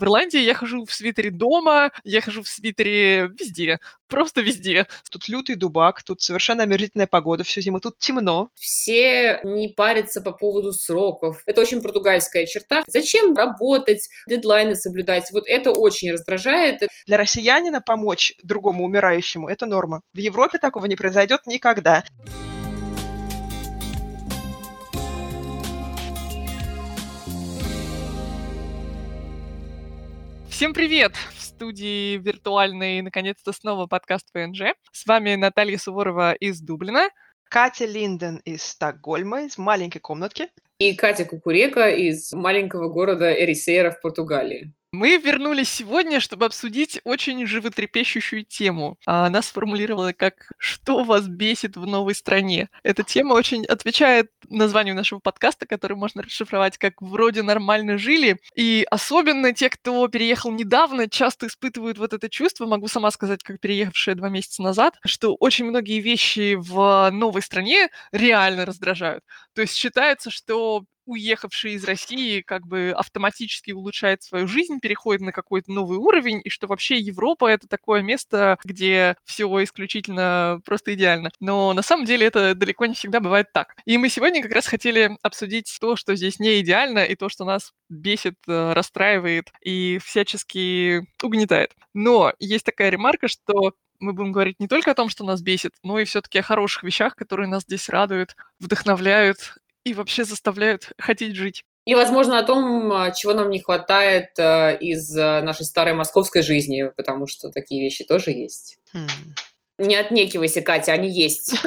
В Ирландии я хожу в свитере дома, я хожу в свитере везде, просто везде. Тут лютый дубак, тут совершенно омерзительная погода всю зиму, тут темно. Все не парятся по поводу сроков. Это очень португальская черта. Зачем работать, дедлайны соблюдать? Вот это очень раздражает. Для россиянина помочь другому умирающему – это норма. В Европе такого не произойдет никогда. Всем привет! В студии виртуальный, наконец-то, снова подкаст ПНЖ. С вами Наталья Суворова из Дублина. Катя Линден из Стокгольма, из маленькой комнатки. И Катя Кукурека из маленького города Эрисейра в Португалии. Мы вернулись сегодня, чтобы обсудить очень животрепещущую тему. А она сформулировала как «Что вас бесит в новой стране?». Эта тема очень отвечает названию нашего подкаста, который можно расшифровать как «Вроде нормально жили». И особенно те, кто переехал недавно, часто испытывают вот это чувство, могу сама сказать, как переехавшая два месяца назад, что очень многие вещи в новой стране реально раздражают. То есть считается, что уехавший из России как бы автоматически улучшает свою жизнь, переходит на какой-то новый уровень, и что вообще Европа — это такое место, где все исключительно просто идеально. Но на самом деле это далеко не всегда бывает так. И мы сегодня как раз хотели обсудить то, что здесь не идеально, и то, что нас бесит, э, расстраивает и всячески угнетает. Но есть такая ремарка, что мы будем говорить не только о том, что нас бесит, но и все-таки о хороших вещах, которые нас здесь радуют, вдохновляют и вообще заставляют хотеть жить. И, возможно, о том, а, чего нам не хватает э, из э, нашей старой московской жизни, потому что такие вещи тоже есть. Хм. Не отнекивайся, Катя, они есть.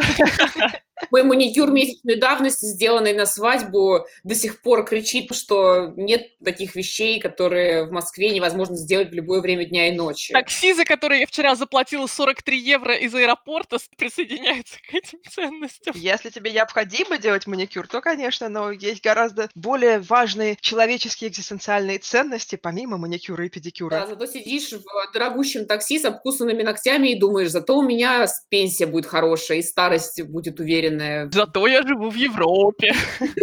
Мой маникюр месячной давности, сделанный на свадьбу, до сих пор кричит, что нет таких вещей, которые в Москве невозможно сделать в любое время дня и ночи. Такси, за которые я вчера заплатила 43 евро из аэропорта, присоединяется к этим ценностям. Если тебе необходимо делать маникюр, то, конечно, но есть гораздо более важные человеческие экзистенциальные ценности, помимо маникюра и педикюра. Да, зато сидишь в дорогущем такси с обкусанными ногтями и думаешь, зато у меня пенсия будет хорошая и старость будет уверенная уверенная. Зато я живу в Европе.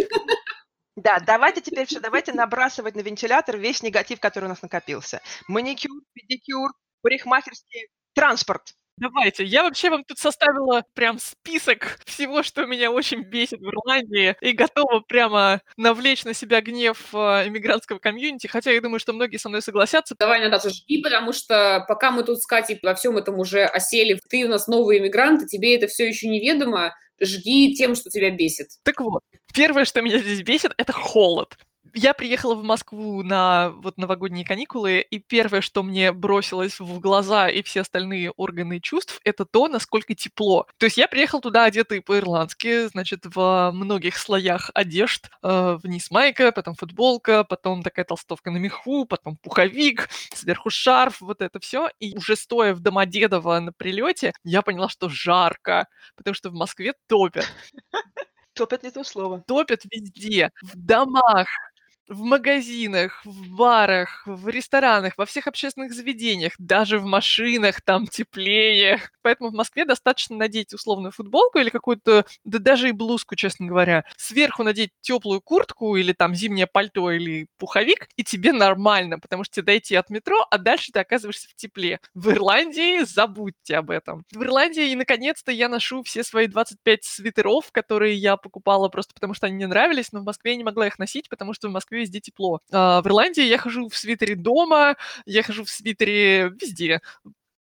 Да, давайте теперь все, давайте набрасывать на вентилятор весь негатив, который у нас накопился. Маникюр, педикюр, парикмахерский, транспорт. Давайте. Я вообще вам тут составила прям список всего, что меня очень бесит в Ирландии, и готова прямо навлечь на себя гнев э, иммигрантского комьюнити, хотя я думаю, что многие со мной согласятся. Давай, Наташа, жги, потому что пока мы тут с Катей во всем этом уже осели, ты у нас новый иммигрант, и тебе это все еще неведомо, жги тем, что тебя бесит. Так вот, первое, что меня здесь бесит, это холод я приехала в Москву на вот новогодние каникулы, и первое, что мне бросилось в глаза и все остальные органы чувств, это то, насколько тепло. То есть я приехала туда одетый по-ирландски, значит, в многих слоях одежд. Э, вниз майка, потом футболка, потом такая толстовка на меху, потом пуховик, сверху шарф, вот это все. И уже стоя в Домодедово на прилете, я поняла, что жарко, потому что в Москве топят. Топят не то слово. Топят везде, в домах, в магазинах, в барах, в ресторанах, во всех общественных заведениях, даже в машинах там теплее. Поэтому в Москве достаточно надеть условную футболку или какую-то, да даже и блузку, честно говоря. Сверху надеть теплую куртку или там зимнее пальто или пуховик, и тебе нормально, потому что тебе дойти от метро, а дальше ты оказываешься в тепле. В Ирландии забудьте об этом. В Ирландии, и наконец-то я ношу все свои 25 свитеров, которые я покупала просто потому, что они мне нравились, но в Москве я не могла их носить, потому что в Москве везде тепло. А в Ирландии я хожу в свитере дома, я хожу в свитере везде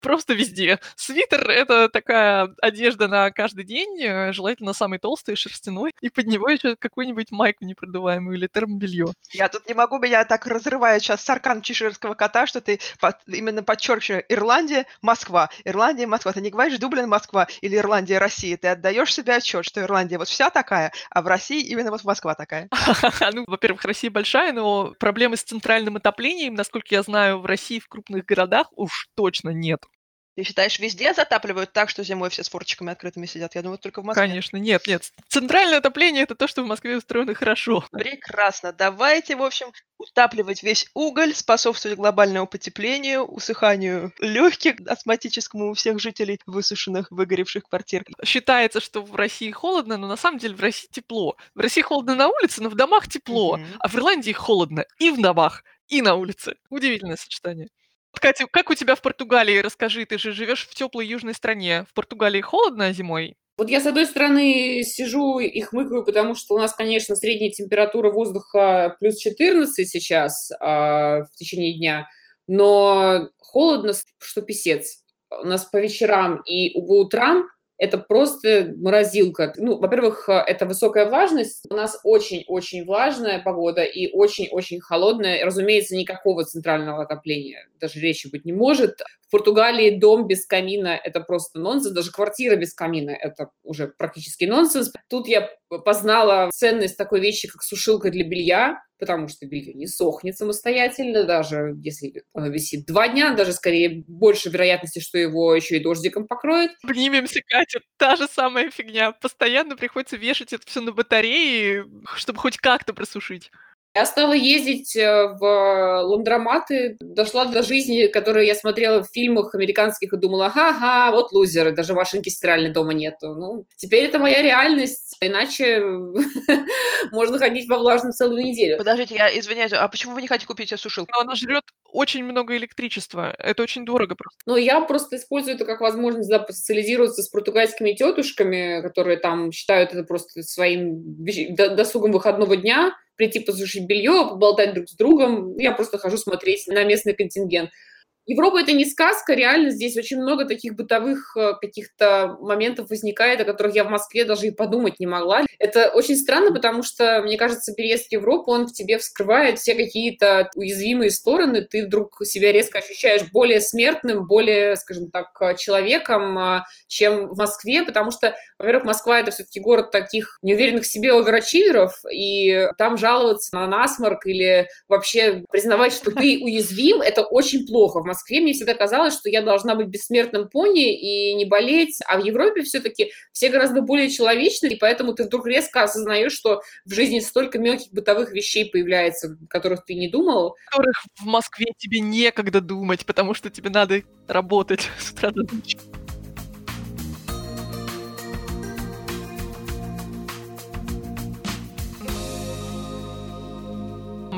просто везде. Свитер — это такая одежда на каждый день, э, желательно самый толстый, шерстяной, и под него еще какую-нибудь майку непродуваемую или термобелье. Я тут не могу, меня так разрывает сейчас саркан чеширского кота, что ты под, именно подчеркиваешь Ирландия, Москва, Ирландия, Москва. Ты не говоришь Дублин, Москва или Ирландия, Россия. Ты отдаешь себе отчет, что Ирландия вот вся такая, а в России именно вот Москва такая. Ну, во-первых, Россия большая, но проблемы с центральным отоплением, насколько я знаю, в России в крупных городах уж точно нет. Ты считаешь, везде затапливают так, что зимой все с форчиками открытыми сидят? Я думаю, только в Москве. Конечно, нет, нет. Центральное отопление — это то, что в Москве устроено хорошо. Прекрасно. Давайте, в общем, утапливать весь уголь, способствовать глобальному потеплению, усыханию легких, астматическому у всех жителей высушенных, выгоревших квартир. Считается, что в России холодно, но на самом деле в России тепло. В России холодно на улице, но в домах тепло. Mm-hmm. А в Ирландии холодно и в домах, и на улице. Удивительное сочетание. Катя, как у тебя в Португалии? Расскажи, ты же живешь в теплой южной стране. В Португалии холодно зимой? Вот я, с одной стороны, сижу и хмыкаю, потому что у нас, конечно, средняя температура воздуха плюс 14 сейчас а, в течение дня, но холодно, что писец. У нас по вечерам и по утрам это просто морозилка. Ну, во-первых, э, это высокая влажность. У нас очень-очень влажная погода и очень-очень холодная. Разумеется, никакого центрального отопления даже речи быть не может. В Португалии дом без камина – это просто нонсенс. Даже квартира без камина – это уже практически нонсенс. Тут я познала ценность такой вещи, как сушилка для белья, потому что белье не сохнет самостоятельно, даже если оно висит два дня, даже скорее больше вероятности, что его еще и дождиком покроет. Обнимемся, Катя, та же самая фигня. Постоянно приходится вешать это все на батареи, чтобы хоть как-то просушить. Я стала ездить э, в ландроматы, дошла до жизни, которую я смотрела в фильмах американских и думала, ага, вот лузеры, даже машинки стиральной дома нету. Ну, теперь это моя реальность, иначе можно ходить во влажную целую неделю. Подождите, я извиняюсь, а почему вы не хотите купить себе сушилку? Она жрет очень много электричества, это очень дорого просто. Ну, я просто использую это как возможность да, посоциализироваться с португальскими тетушками, которые там считают это просто своим досугом выходного дня, прийти посушить белье, поболтать друг с другом. Я просто хожу смотреть на местный контингент. Европа это не сказка, реально здесь очень много таких бытовых э, каких-то моментов возникает, о которых я в Москве даже и подумать не могла. Это очень странно, потому что, мне кажется, переезд в Европу, он в тебе вскрывает все какие-то уязвимые стороны, ты вдруг себя резко ощущаешь более смертным, более, скажем так, человеком, а, чем в Москве, потому что, во-первых, Москва это все-таки город таких неуверенных в себе оверачиверов, и там жаловаться на насморк или вообще признавать, что ты уязвим, это очень плохо. В Москве Москве мне всегда казалось, что я должна быть бессмертным пони и не болеть, а в Европе все-таки все гораздо более человечны, и поэтому ты вдруг резко осознаешь, что в жизни столько мелких бытовых вещей появляется, которых ты не думал. Которых в Москве тебе некогда думать, потому что тебе надо работать с утра до ночи.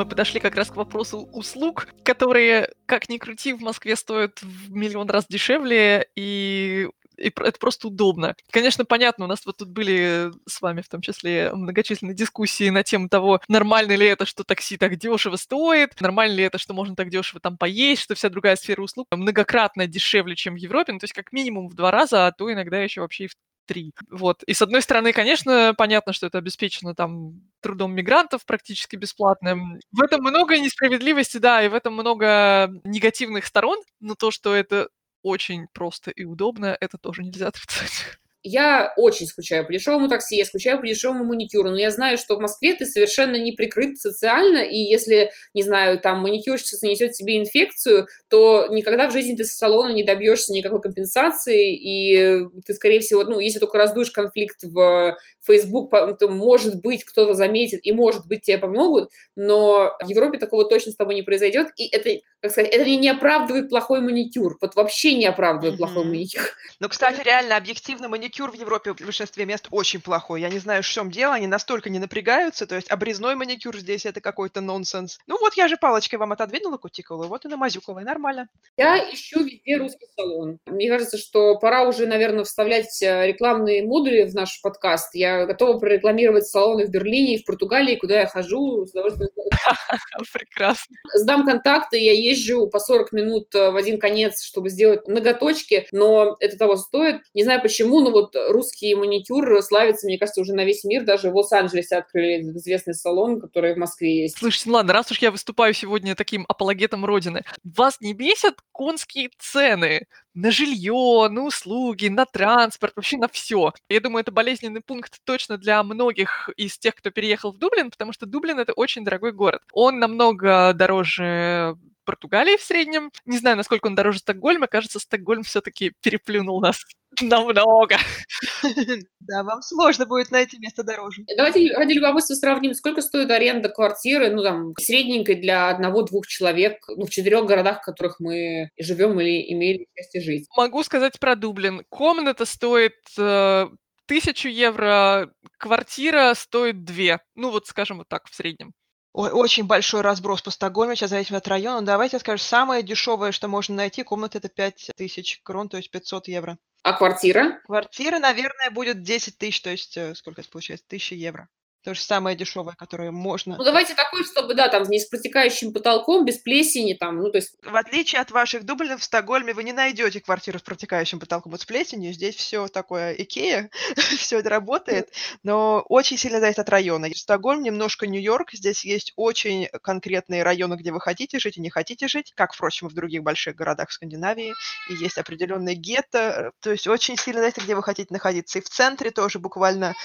Мы подошли как раз к вопросу услуг, которые, как ни крути, в Москве стоят в миллион раз дешевле, и и это просто удобно. Конечно, понятно, у нас вот тут были с вами в том числе многочисленные дискуссии на тему того, нормально ли это, что такси так дешево стоит, нормально ли это, что можно так дешево там поесть, что вся другая сфера услуг многократно дешевле, чем в Европе, ну, то есть как минимум в два раза, а то иногда еще вообще и в три. Вот. И с одной стороны, конечно, понятно, что это обеспечено там трудом мигрантов практически бесплатным. В этом много несправедливости, да, и в этом много негативных сторон, но то, что это очень просто и удобно, это тоже нельзя отрицать. Я очень скучаю по дешевому такси, я скучаю по дешевому маникюру, но я знаю, что в Москве ты совершенно не прикрыт социально, и если, не знаю, там маникюрщица нанесет себе инфекцию, то никогда в жизни ты с салона не добьешься никакой компенсации, и ты, скорее всего, ну, если только раздуешь конфликт в Facebook, то, может быть, кто-то заметит, и, может быть, тебе помогут, но в Европе такого точно с тобой не произойдет, и это, как сказать, это не оправдывает плохой маникюр, вот вообще не оправдывает mm-hmm. плохой маникюр. Ну, кстати, реально, объективно маникюр в Европе в большинстве мест очень плохой. Я не знаю, в чем дело, они настолько не напрягаются, то есть обрезной маникюр здесь это какой-то нонсенс. Ну вот я же палочкой вам отодвинула кутикулу, вот и намазюкала, и нормально. Я ищу везде русский салон. Мне кажется, что пора уже, наверное, вставлять э, рекламные модули в наш подкаст. Я готова прорекламировать салоны в Берлине и в Португалии, куда я хожу. С удовольствием. Прекрасно. Сдам контакты, я езжу по 40 минут э, в один конец, чтобы сделать ноготочки, но это того стоит. Не знаю почему, но вот русский маникюр славится, мне кажется, уже на весь мир. Даже в Лос-Анджелесе открыли известный салон, который в Москве есть. Слушайте, ну ладно, раз уж я выступаю сегодня таким апологетом Родины, вас не бесят конские цены? на жилье, на услуги, на транспорт, вообще на все. Я думаю, это болезненный пункт точно для многих из тех, кто переехал в Дублин, потому что Дублин это очень дорогой город. Он намного дороже Португалии в среднем. Не знаю, насколько он дороже Стокгольма. Кажется, Стокгольм все-таки переплюнул нас намного. Да, вам сложно будет найти место дороже. Давайте ради любопытства сравним, сколько стоит аренда квартиры, ну, там, средненькой для одного-двух человек, ну, в четырех городах, в которых мы живем или имели счастье жить. Могу сказать про Дублин. Комната стоит э, тысячу евро, квартира стоит две. Ну, вот скажем вот так, в среднем. Ой, очень большой разброс по Стокгольму, сейчас зависит от района. Давайте скажем, самое дешевое, что можно найти, комната это 5000 крон, то есть 500 евро. А квартира? Квартира, наверное, будет 10 тысяч, то есть э, сколько это получается? 1000 евро. То же самое дешевое, которое можно. Ну, давайте такой, чтобы, да, там, не с протекающим потолком, без плесени, там, ну, то есть... В отличие от ваших дублинов в Стокгольме вы не найдете квартиру с протекающим потолком вот с плесенью. Здесь все такое Икея, все это работает, но очень сильно зависит от района. Стокгольм немножко Нью-Йорк, здесь есть очень конкретные районы, где вы хотите жить и не хотите жить, как, впрочем, в других больших городах в Скандинавии. И есть определенные гетто, то есть очень сильно зависит, где вы хотите находиться. И в центре тоже буквально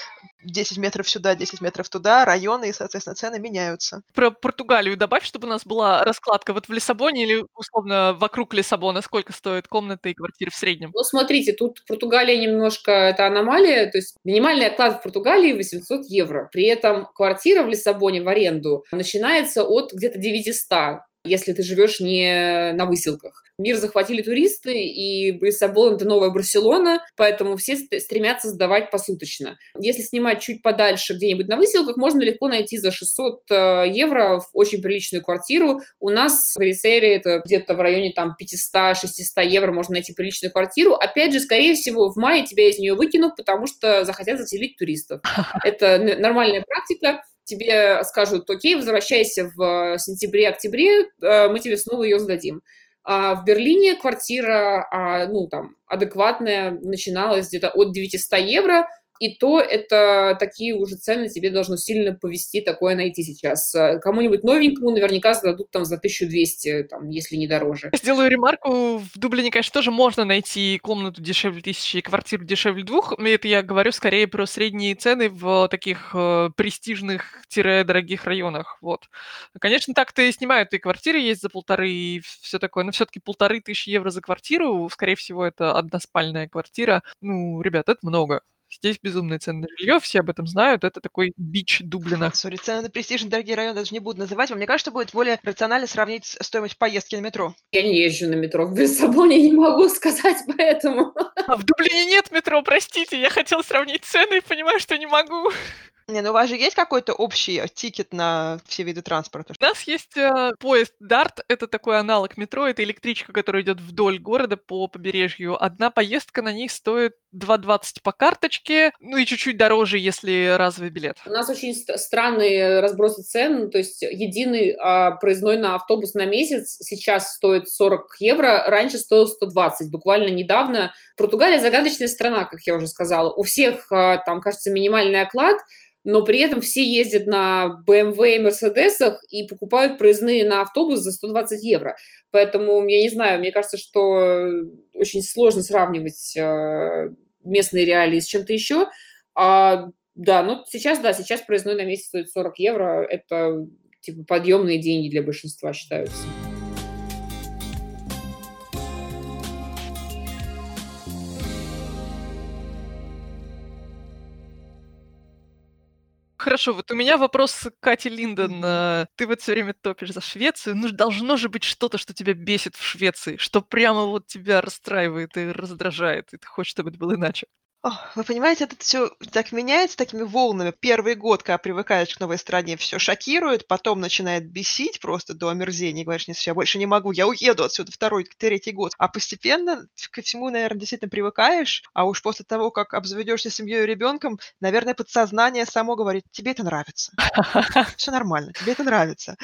10 метров сюда, 10 метров метров туда, районы и, соответственно, цены меняются. Про Португалию добавь, чтобы у нас была раскладка. Вот в Лиссабоне или, условно, вокруг Лиссабона сколько стоит комната и квартира в среднем? Ну, смотрите, тут Португалия немножко это аномалия, то есть минимальный оклад в Португалии 800 евро. При этом квартира в Лиссабоне в аренду начинается от где-то 900 если ты живешь не на выселках. Мир захватили туристы, и Лиссабон – это новая Барселона, поэтому все стремятся сдавать посуточно. Если снимать чуть подальше где-нибудь на выселках, можно легко найти за 600 э, евро в очень приличную квартиру. У нас в Рисере это где-то в районе там 500-600 евро можно найти приличную квартиру. Опять же, скорее всего, в мае тебя из нее выкинут, потому что захотят заселить туристов. Это нормальная практика тебе скажут, окей, возвращайся в сентябре-октябре, э, мы тебе снова ее сдадим. А в Берлине квартира, а, ну, там, адекватная, начиналась где-то от 900 евро, и то это такие уже цены тебе должно сильно повести такое найти сейчас. Э, кому-нибудь новенькому наверняка сдадут там за 1200, там, если не дороже. Сделаю ремарку. В Дублине, конечно, тоже можно найти комнату дешевле тысячи и квартиру дешевле двух. Это я говорю скорее про средние цены в таких э, престижных-дорогих районах. Вот. Конечно, так-то и снимают и квартиры есть за полторы и все такое, но все-таки полторы тысячи евро за квартиру, скорее всего, это односпальная квартира. Ну, ребят, это много. Здесь безумные цены на жилье, все об этом знают. Это такой бич Дублина. Сори, цены на престижные дорогие районы даже не буду называть. Мне кажется, будет более рационально сравнить стоимость поездки на метро. Я не езжу на метро в Лиссабоне, не могу сказать поэтому. А в Дублине нет метро, простите. Я хотела сравнить цены и понимаю, что не могу. Не, ну у вас же есть какой-то общий э, тикет на все виды транспорта? У нас есть э, поезд Дарт, это такой аналог метро, это электричка, которая идет вдоль города по побережью. Одна поездка на них стоит 2,20 по карточке, ну и чуть-чуть дороже, если разовый билет. У нас очень ст- странные разбросы цен, то есть единый а, проездной на автобус на месяц сейчас стоит 40 евро, раньше стоил 120, буквально недавно. Португалия загадочная страна, как я уже сказала. У всех а, там, кажется, минимальный оклад, но при этом все ездят на BMW и Мерседесах и покупают проездные на автобус за 120 евро. Поэтому, я не знаю, мне кажется, что очень сложно сравнивать э, местные реалии с чем-то еще. А, да, ну сейчас, да, сейчас проездной на месяц стоит 40 евро. Это типа подъемные деньги для большинства считаются. Хорошо, вот у меня вопрос к Кате Линден. Э, ты вот все время топишь за Швецию. Ну, должно же быть что-то, что тебя бесит в Швеции, что прямо вот тебя расстраивает и раздражает, и ты хочешь, чтобы это было иначе. Вы понимаете, это все так меняется такими волнами. Первый год, когда привыкаешь к новой стране, все шокирует, потом начинает бесить просто до омерзения. Говоришь, нет, всё, я больше не могу, я уеду отсюда второй, третий год. А постепенно ко всему, наверное, действительно привыкаешь, а уж после того, как обзаведешься семьей и ребенком, наверное, подсознание само говорит, тебе это нравится. Все нормально, тебе это нравится.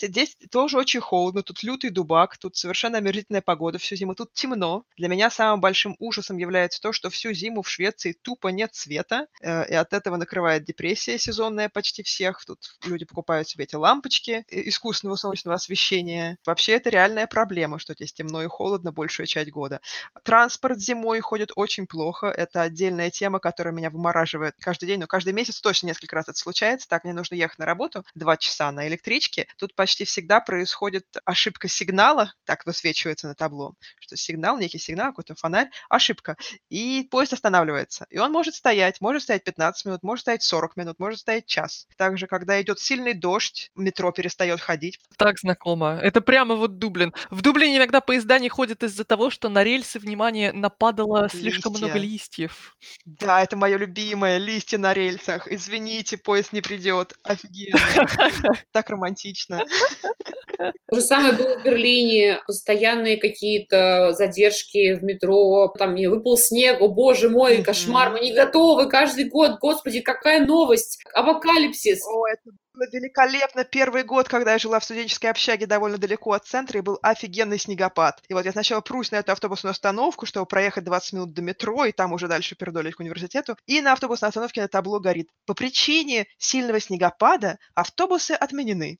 Здесь тоже очень холодно, тут лютый дубак, тут совершенно омерзительная погода всю зиму, тут темно. Для меня самым большим ужасом является то, что всю зиму Швеции тупо нет света, э, и от этого накрывает депрессия сезонная почти всех. Тут люди покупают себе эти лампочки искусственного солнечного освещения. Вообще это реальная проблема, что здесь темно и холодно большую часть года. Транспорт зимой ходит очень плохо. Это отдельная тема, которая меня вымораживает каждый день, но каждый месяц точно несколько раз это случается. Так, мне нужно ехать на работу два часа на электричке. Тут почти всегда происходит ошибка сигнала, так высвечивается на табло, что сигнал, некий сигнал, какой-то фонарь, ошибка. И поезд останавливается останавливается. И он может стоять, может стоять 15 минут, может стоять 40 минут, может стоять час. Также, когда идет сильный дождь, метро перестает ходить. Так знакомо. Это прямо вот Дублин. В Дублине иногда поезда не ходят из-за того, что на рельсы, внимание, нападало слишком много листьев. Да, это мое любимое, листья на рельсах. Извините, поезд не придет. Офигенно. Так романтично. То же самое было в Берлине. Постоянные какие-то задержки в метро. Там не выпал снег. О, боже мой, кошмар. Мы не готовы каждый год. Господи, какая новость. Апокалипсис. О, это было великолепно. Первый год, когда я жила в студенческой общаге довольно далеко от центра, и был офигенный снегопад. И вот я сначала прусь на эту автобусную остановку, чтобы проехать 20 минут до метро, и там уже дальше пердолить к университету. И на автобусной остановке на табло горит. По причине сильного снегопада автобусы отменены.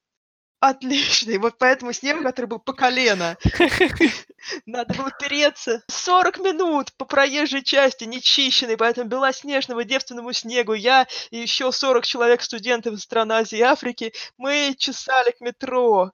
Отлично. И вот поэтому снег, который был по колено, надо было переться 40 минут по проезжей части, нечищенной, по этому белоснежному девственному снегу. Я и еще 40 человек студентов из стран Азии и Африки, мы чесали к метро.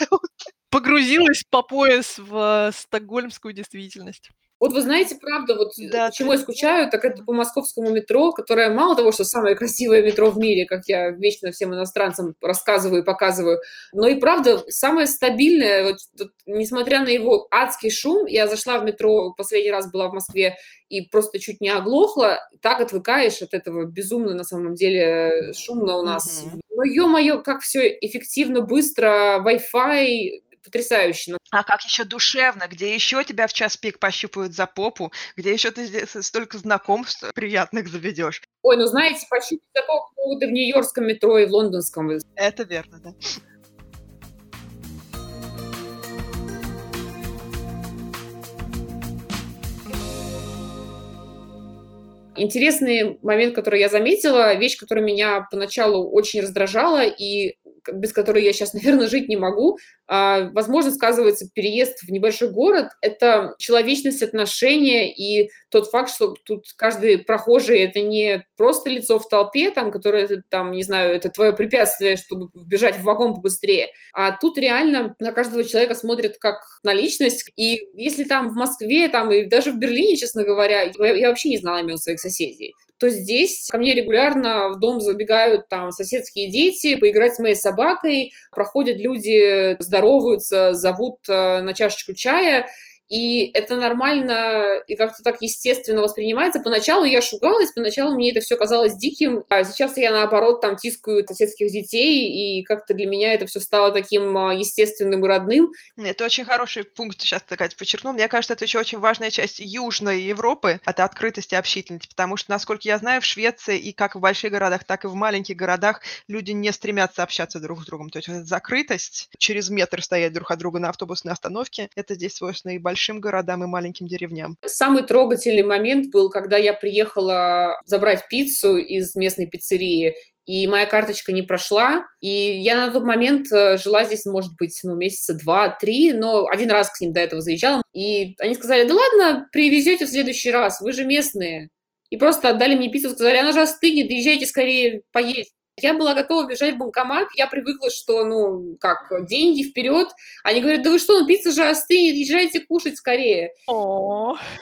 Погрузилась по пояс в стокгольмскую действительность. Вот вы знаете, правда, вот да, почему я скучаю, так это по московскому метро, которое мало того, что самое красивое метро в мире, как я вечно всем иностранцам рассказываю и показываю, но и правда самое стабильное, вот, вот, несмотря на его адский шум, я зашла в метро, последний раз была в Москве и просто чуть не оглохла, так отвыкаешь от этого безумно на самом деле шумно у нас. Mm-hmm. Но ё-моё, как все эффективно, быстро, Wi-Fi, потрясающе. А как еще душевно, где еще тебя в час пик пощупают за попу, где еще ты здесь столько знакомств приятных заведешь. Ой, ну знаете, пощупать за попу в Нью-Йоркском метро, и в лондонском. Это верно, да. Интересный момент, который я заметила, вещь, которая меня поначалу очень раздражала и без которой я сейчас, наверное, жить не могу, а, возможно, сказывается переезд в небольшой город. Это человечность отношения и тот факт, что тут каждый прохожий – это не просто лицо в толпе, там, которое, там, не знаю, это твое препятствие, чтобы бежать в вагон побыстрее, а тут реально на каждого человека смотрят как на личность. И если там в Москве, там, и даже в Берлине, честно говоря, я, я вообще не знала имен своих соседей то здесь ко мне регулярно в дом забегают там соседские дети поиграть с моей собакой, проходят люди, здороваются, зовут э, на чашечку чая, и это нормально и как-то так естественно воспринимается. Поначалу я шугалась, поначалу мне это все казалось диким, а сейчас я, наоборот, там тискаю соседских детей, и как-то для меня это все стало таким а, естественным и родным. Это очень хороший пункт, сейчас так подчеркнул. Мне кажется, это еще очень важная часть Южной Европы, это открытость и общительность, потому что, насколько я знаю, в Швеции и как в больших городах, так и в маленьких городах люди не стремятся общаться друг с другом. То есть закрытость, через метр стоять друг от друга на автобусной остановке, это здесь свойственно и большим городам и маленьким деревням. Самый трогательный момент был, когда я приехала забрать пиццу из местной пиццерии, и моя карточка не прошла, и я на тот момент э, жила здесь, может быть, ну, месяца два-три, но один раз к ним до этого заезжала, и они сказали, да ладно, привезете в следующий раз, вы же местные. И просто отдали мне пиццу, сказали, она же остынет, езжайте скорее поесть. Я была готова бежать в банкомат, я привыкла, что, ну, как, деньги вперед. Они говорят, да вы что, ну, пицца же остынет, езжайте кушать скорее.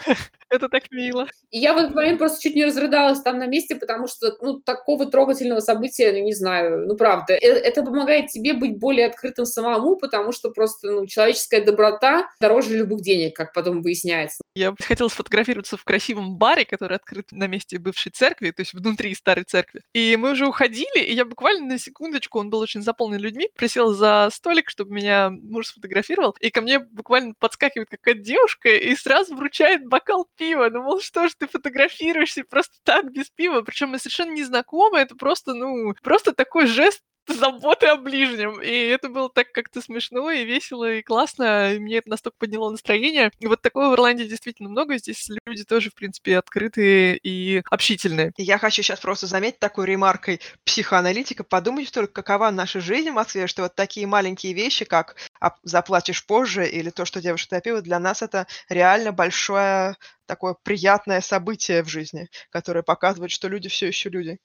это так мило. И я в этот момент просто чуть не разрыдалась там на месте, потому что, ну, такого трогательного события, ну, не знаю, ну, правда. Э, это помогает тебе быть более открытым самому, потому что просто, ну, человеческая доброта дороже любых денег, как потом выясняется. Я хотела сфотографироваться в красивом баре, который открыт на месте бывшей церкви, то есть внутри старой церкви. И мы уже уходили, и я буквально на секундочку, он был очень заполнен людьми, присела за столик, чтобы меня муж сфотографировал, и ко мне буквально подскакивает какая-то девушка и сразу вручает бокал пива. Ну, мол, что ж ты фотографируешься просто так, без пива? Причем мы совершенно незнакомы, это просто, ну, просто такой жест заботы о ближнем. И это было так как-то смешно и весело, и классно. И мне это настолько подняло настроение. И вот такого в Ирландии действительно много. Здесь люди тоже, в принципе, открытые и общительные. Я хочу сейчас просто заметить такой ремаркой психоаналитика. Подумайте только, какова наша жизнь в Москве, что вот такие маленькие вещи, как заплатишь позже или то, что девушка топила, для нас это реально большое такое приятное событие в жизни, которое показывает, что люди все еще люди.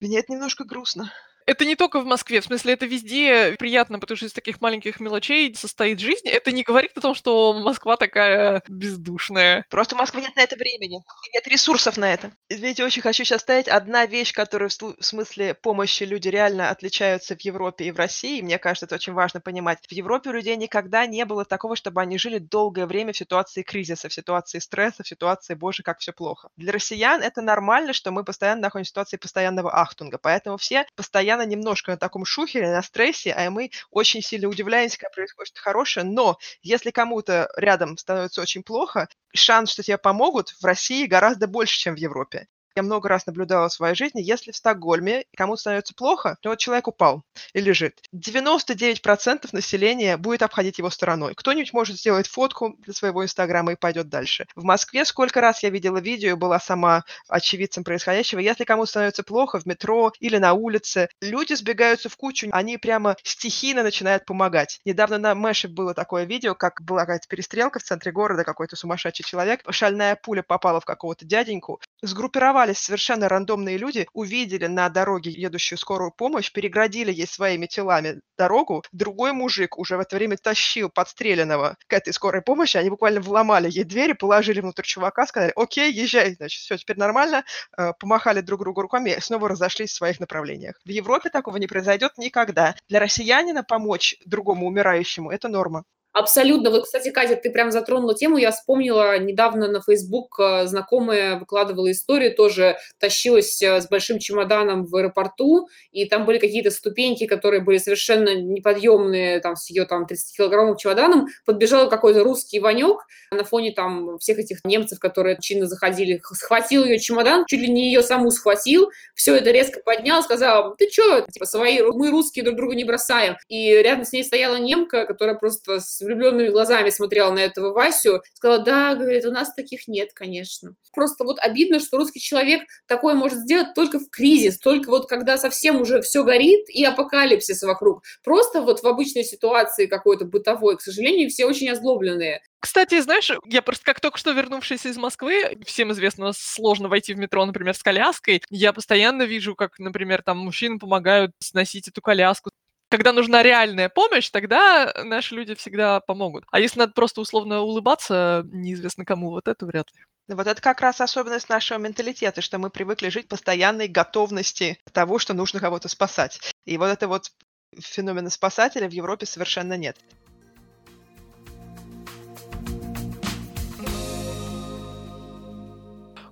Мне это немножко грустно Это не только в Москве, в смысле, это везде приятно, потому что из таких маленьких мелочей состоит жизнь. Это не говорит о том, что Москва такая бездушная. Просто в Москве нет на это времени, нет ресурсов на это. Извините, очень хочу сейчас ставить одна вещь, которая в смысле помощи люди реально отличаются в Европе и в России. Мне кажется, это очень важно понимать. В Европе у людей никогда не было такого, чтобы они жили долгое время в ситуации кризиса, в ситуации стресса, в ситуации, боже, как все плохо. Для россиян это нормально, что мы постоянно находимся в ситуации постоянного ахтунга, поэтому все постоянно немножко на таком шухере, на стрессе, а мы очень сильно удивляемся, когда происходит хорошее, но если кому-то рядом становится очень плохо, шанс, что тебе помогут в России гораздо больше, чем в Европе. Я много раз наблюдала в своей жизни, если в Стокгольме кому-то становится плохо, то вот человек упал и лежит. 99% населения будет обходить его стороной. Кто-нибудь может сделать фотку для своего инстаграма и пойдет дальше. В Москве сколько раз я видела видео, была сама очевидцем происходящего. Если кому-то становится плохо в метро или на улице, люди сбегаются в кучу, они прямо стихийно начинают помогать. Недавно на Мэше было такое видео, как была какая-то перестрелка в центре города, какой-то сумасшедший человек, шальная пуля попала в какого-то дяденьку, сгруппировали сформировались совершенно рандомные люди, увидели на дороге едущую скорую помощь, переградили ей своими телами дорогу. Другой мужик уже в это время тащил подстреленного к этой скорой помощи. Они буквально вломали ей двери, положили внутрь чувака, сказали, окей, езжай, значит, все, теперь нормально. Э, помахали друг другу руками и снова разошлись в своих направлениях. В Европе такого не произойдет никогда. Для россиянина помочь другому умирающему – это норма. Абсолютно. Вот, кстати, Катя, ты прям затронула тему. Я вспомнила недавно на Facebook э, знакомая выкладывала историю, тоже тащилась э, с большим чемоданом в аэропорту, и там были какие-то ступеньки, которые были совершенно неподъемные, там, с ее там 30-килограммовым чемоданом. Подбежал какой-то русский Ванек на фоне там всех этих немцев, которые чинно заходили, схватил ее чемодан, чуть ли не ее саму схватил, все это резко поднял, сказал, ты что, типа, свои, мы русские друг друга не бросаем. И рядом с ней стояла немка, которая просто с влюбленными глазами смотрела на этого Васю, сказала, да, говорит, у нас таких нет, конечно. Просто вот обидно, что русский человек такое может сделать только в кризис, только вот когда совсем уже все горит и апокалипсис вокруг. Просто вот в обычной ситуации какой-то бытовой, к сожалению, все очень озлобленные. Кстати, знаешь, я просто как только что вернувшись из Москвы, всем известно, сложно войти в метро, например, с коляской. Я постоянно вижу, как, например, там мужчины помогают сносить эту коляску когда нужна реальная помощь, тогда наши люди всегда помогут. А если надо просто условно улыбаться, неизвестно кому, вот это вряд ли. Вот это как раз особенность нашего менталитета, что мы привыкли жить постоянной готовности того, что нужно кого-то спасать. И вот это вот феномена спасателя в Европе совершенно нет.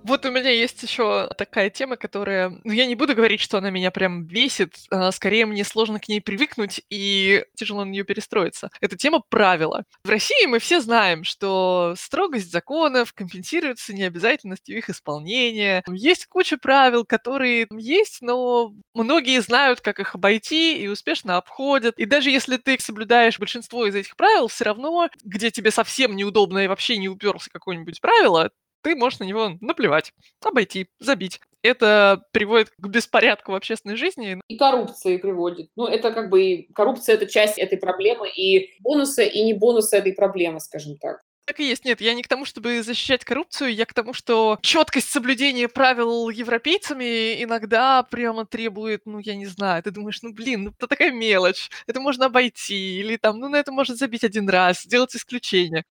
Вот у меня есть еще такая тема, которая... Ну, я не буду говорить, что она меня прям бесит, скорее мне сложно к ней привыкнуть и тяжело на нее перестроиться. Это тема правила. В России мы все знаем, что строгость законов компенсируется необязательностью их исполнения. Есть куча правил, которые есть, но многие знают, как их обойти и успешно обходят. И даже если ты соблюдаешь большинство из этих правил, все равно, где тебе совсем неудобно и вообще не уперся какое-нибудь правило, ты можешь на него наплевать, обойти, забить. Это приводит к беспорядку в общественной жизни. И коррупции приводит. Ну, это как бы и коррупция – это часть этой проблемы, и бонусы, и не бонусы этой проблемы, скажем так. Так и есть. Нет, я не к тому, чтобы защищать коррупцию, я к тому, что четкость соблюдения правил европейцами иногда прямо требует, ну, я не знаю, ты думаешь, ну, блин, ну, это такая мелочь, это можно обойти, или там, ну, на это можно забить один раз, сделать исключение.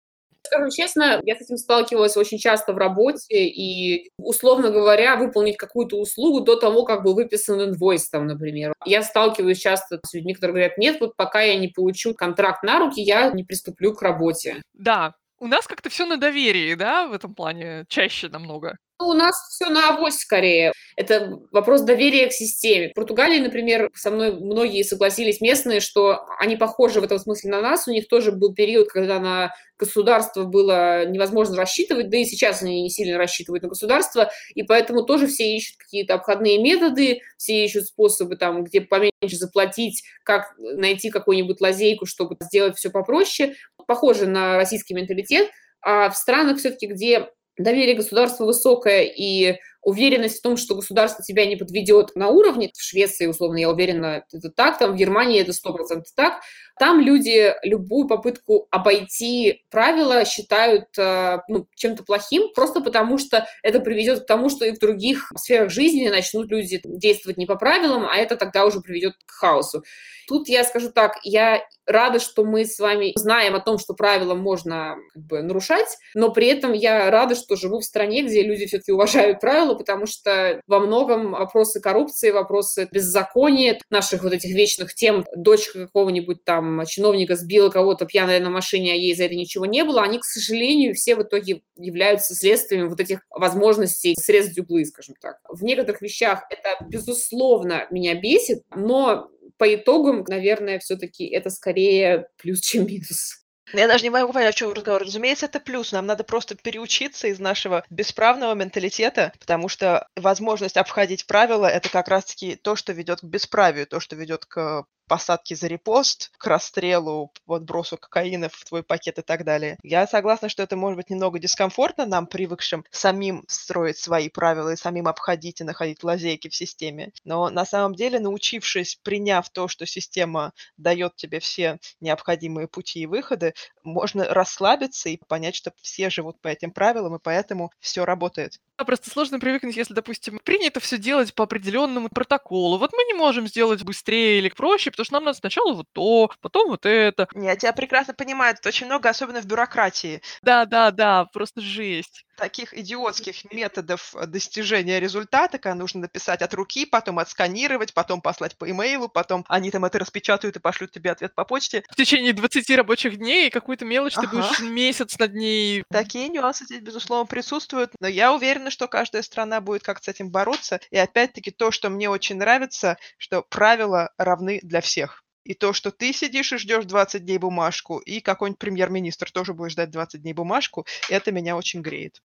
Скажу честно, я с этим сталкивалась очень часто в работе, и, условно говоря, выполнить какую-то услугу до того, как был выписан инвойс, там, например. Я сталкиваюсь часто с людьми, которые говорят, нет, вот пока я не получу контракт на руки, я не приступлю к работе. Да, у нас как-то все на доверии, да, в этом плане, чаще намного. У нас все на авось скорее. Это вопрос доверия к системе. В Португалии, например, со мной многие согласились местные, что они похожи в этом смысле на нас. У них тоже был период, когда на государство было невозможно рассчитывать, да и сейчас они не сильно рассчитывают на государство, и поэтому тоже все ищут какие-то обходные методы, все ищут способы, там, где поменьше заплатить, как найти какую-нибудь лазейку, чтобы сделать все попроще. Похоже на российский менталитет. А в странах все-таки, где доверие государства высокое и уверенность в том, что государство тебя не подведет на уровне, в Швеции, условно, я уверена, это так, там в Германии это 100% так, там люди любую попытку обойти правила считают э, ну, чем-то плохим, просто потому что это приведет к тому, что и в других сферах жизни начнут люди действовать не по правилам, а это тогда уже приведет к хаосу. Тут я скажу так, я рада, что мы с вами знаем о том, что правила можно как бы, нарушать, но при этом я рада, что живу в стране, где люди все-таки уважают правила, потому что во многом вопросы коррупции, вопросы беззакония, наших вот этих вечных тем, дочка какого-нибудь там чиновника сбила кого-то пьяная на машине, а ей за это ничего не было, они, к сожалению, все в итоге являются следствием вот этих возможностей срезать углы, скажем так. В некоторых вещах это, безусловно, меня бесит, но по итогам, наверное, все-таки это скорее плюс, чем минус. Я даже не могу понять, о чем разговор. Разумеется, это плюс. Нам надо просто переучиться из нашего бесправного менталитета, потому что возможность обходить правила – это как раз-таки то, что ведет к бесправию, то, что ведет к посадки за репост, к расстрелу, подбросу кокаина в твой пакет и так далее. Я согласна, что это может быть немного дискомфортно нам, привыкшим самим строить свои правила и самим обходить и находить лазейки в системе. Но на самом деле, научившись, приняв то, что система дает тебе все необходимые пути и выходы, можно расслабиться и понять, что все живут по этим правилам, и поэтому все работает. А просто сложно привыкнуть, если, допустим, принято все делать по определенному протоколу. Вот мы не можем сделать быстрее или проще, потому что нам надо сначала вот то, потом вот это. Я тебя прекрасно понимаю, это очень много, особенно в бюрократии. Да, да, да, просто жесть таких идиотских методов э, достижения результата, когда нужно написать от руки, потом отсканировать, потом послать по имейлу, потом они там это распечатают и пошлют тебе ответ по почте. В течение 20 рабочих дней какую-то мелочь ага. ты будешь месяц над ней. Такие нюансы здесь, безусловно, присутствуют, но я уверена, что каждая страна будет как с этим бороться. И опять-таки то, что мне очень нравится, что правила равны для всех. И то, что ты сидишь и ждешь 20 дней бумажку, и какой-нибудь премьер-министр тоже будет ждать 20 дней бумажку, это меня очень греет.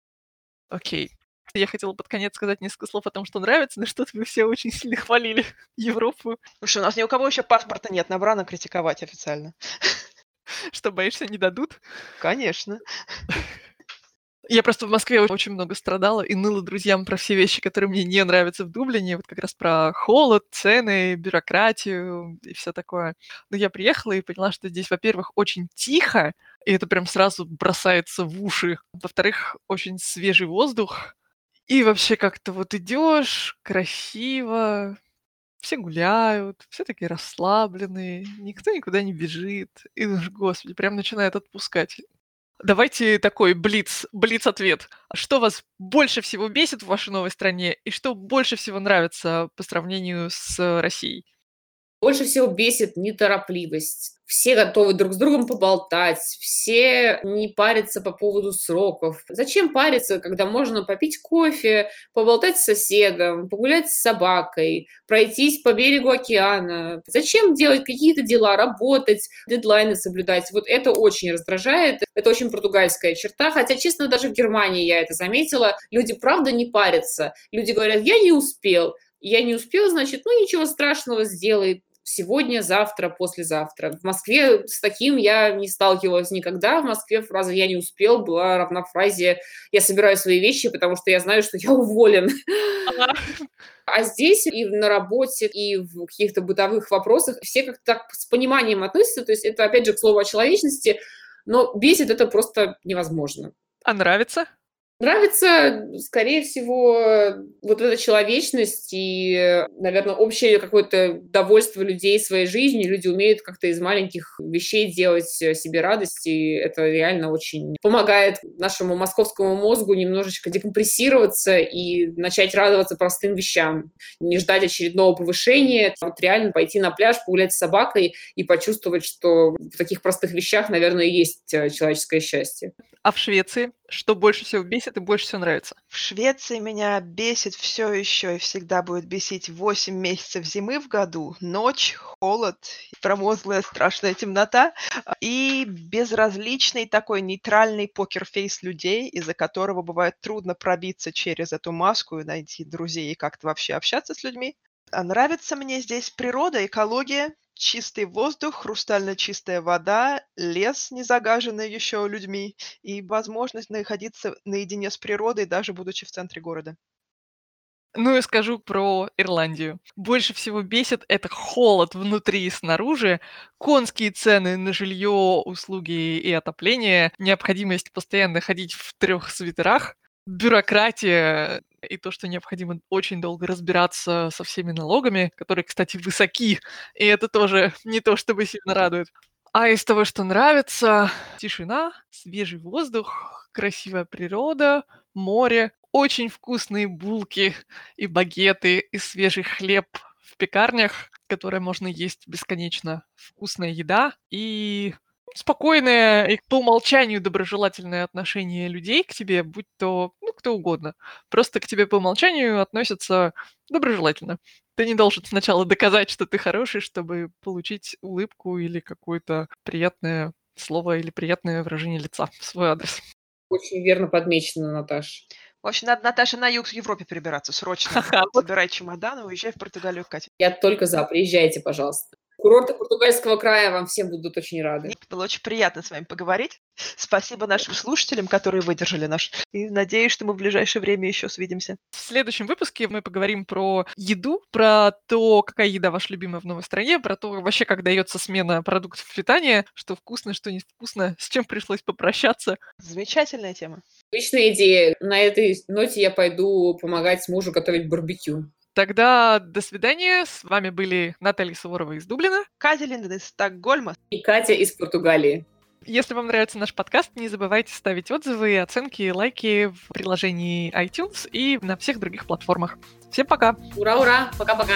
Окей. Я хотела под конец сказать несколько слов о том, что нравится, но что-то вы все очень сильно хвалили Европу. Слушай, у нас ни у кого еще паспорта нет, набрано критиковать официально. Что, боишься, не дадут? Конечно. Я просто в Москве очень много страдала и ныла друзьям про все вещи, которые мне не нравятся в Дублине, вот как раз про холод, цены, бюрократию и все такое. Но я приехала и поняла, что здесь, во-первых, очень тихо, и это прям сразу бросается в уши. Во-вторых, очень свежий воздух. И вообще как-то вот идешь красиво, все гуляют, все такие расслабленные, никто никуда не бежит. И думаешь, господи, прям начинает отпускать. Давайте такой блиц, блиц-ответ. Что вас больше всего бесит в вашей новой стране и что больше всего нравится по сравнению с Россией? Больше всего бесит неторопливость. Все готовы друг с другом поболтать, все не парятся по поводу сроков. Зачем париться, когда можно попить кофе, поболтать с соседом, погулять с собакой, пройтись по берегу океана? Зачем делать какие-то дела, работать, дедлайны соблюдать? Вот это очень раздражает. Это очень португальская черта. Хотя, честно, даже в Германии я это заметила. Люди правда не парятся. Люди говорят, я не успел. Я не успел, значит, ну ничего страшного, сделай сегодня, завтра, послезавтра. В Москве с таким я не сталкивалась никогда. В Москве фраза «я не успел» была равна фразе «я собираю свои вещи, потому что я знаю, что я уволен». А здесь и на работе, и в каких-то бытовых вопросах все как-то так с пониманием относятся. То есть это, опять же, к слову о человечности, но бесит это просто невозможно. А нравится? Нравится, скорее всего, вот эта человечность и, наверное, общее какое-то довольство людей своей жизнью. Люди умеют как-то из маленьких вещей делать себе радость, и это реально очень помогает нашему московскому мозгу немножечко декомпрессироваться и начать радоваться простым вещам. Не ждать очередного повышения, вот реально пойти на пляж, погулять с собакой и почувствовать, что в таких простых вещах, наверное, есть э, человеческое счастье. А в Швеции что больше всего бесит и больше всего нравится? В Швеции меня бесит все еще и всегда будет бесить 8 месяцев зимы в году, ночь, холод, промозглая страшная темнота и безразличный такой нейтральный покерфейс людей, из-за которого бывает трудно пробиться через эту маску и найти друзей и как-то вообще общаться с людьми. А нравится мне здесь природа, экология, чистый воздух, хрустально чистая вода, лес, не загаженный еще людьми, и возможность находиться наедине с природой, даже будучи в центре города. Ну и скажу про Ирландию. Больше всего бесит это холод внутри и снаружи, конские цены на жилье, услуги и отопление, необходимость постоянно ходить в трех свитерах, бюрократия и то, что необходимо очень долго разбираться со всеми налогами, которые, кстати, высоки, и это тоже не то, чтобы сильно радует. А из того, что нравится, тишина, свежий воздух, красивая природа, море, очень вкусные булки и багеты, и свежий хлеб в пекарнях, которые можно есть бесконечно. Вкусная еда и спокойное и по умолчанию доброжелательное отношение людей к тебе, будь то ну, кто угодно. Просто к тебе по умолчанию относятся доброжелательно. Ты не должен сначала доказать, что ты хороший, чтобы получить улыбку или какое-то приятное слово или приятное выражение лица в свой адрес. Очень верно подмечено, Наташ. В общем, надо, Наташа, на юг в Европе перебираться срочно. Забирай чемодан и уезжай в Португалию, Катя. Я только за. Приезжайте, пожалуйста. Курорты Португальского края вам всем будут очень рады. Было очень приятно с вами поговорить. Спасибо нашим слушателям, которые выдержали наш. И надеюсь, что мы в ближайшее время еще свидимся. В следующем выпуске мы поговорим про еду, про то, какая еда ваша любимая в новой стране, про то вообще, как дается смена продуктов питания, что вкусно, что невкусно, с чем пришлось попрощаться. Замечательная тема. Отличная идея. На этой ноте я пойду помогать мужу готовить барбекю. Тогда до свидания. С вами были Наталья Суворова из Дублина. Катя Линден из Стокгольма. И Катя из Португалии. Если вам нравится наш подкаст, не забывайте ставить отзывы, оценки, лайки в приложении iTunes и на всех других платформах. Всем пока! Ура-ура! Пока-пока!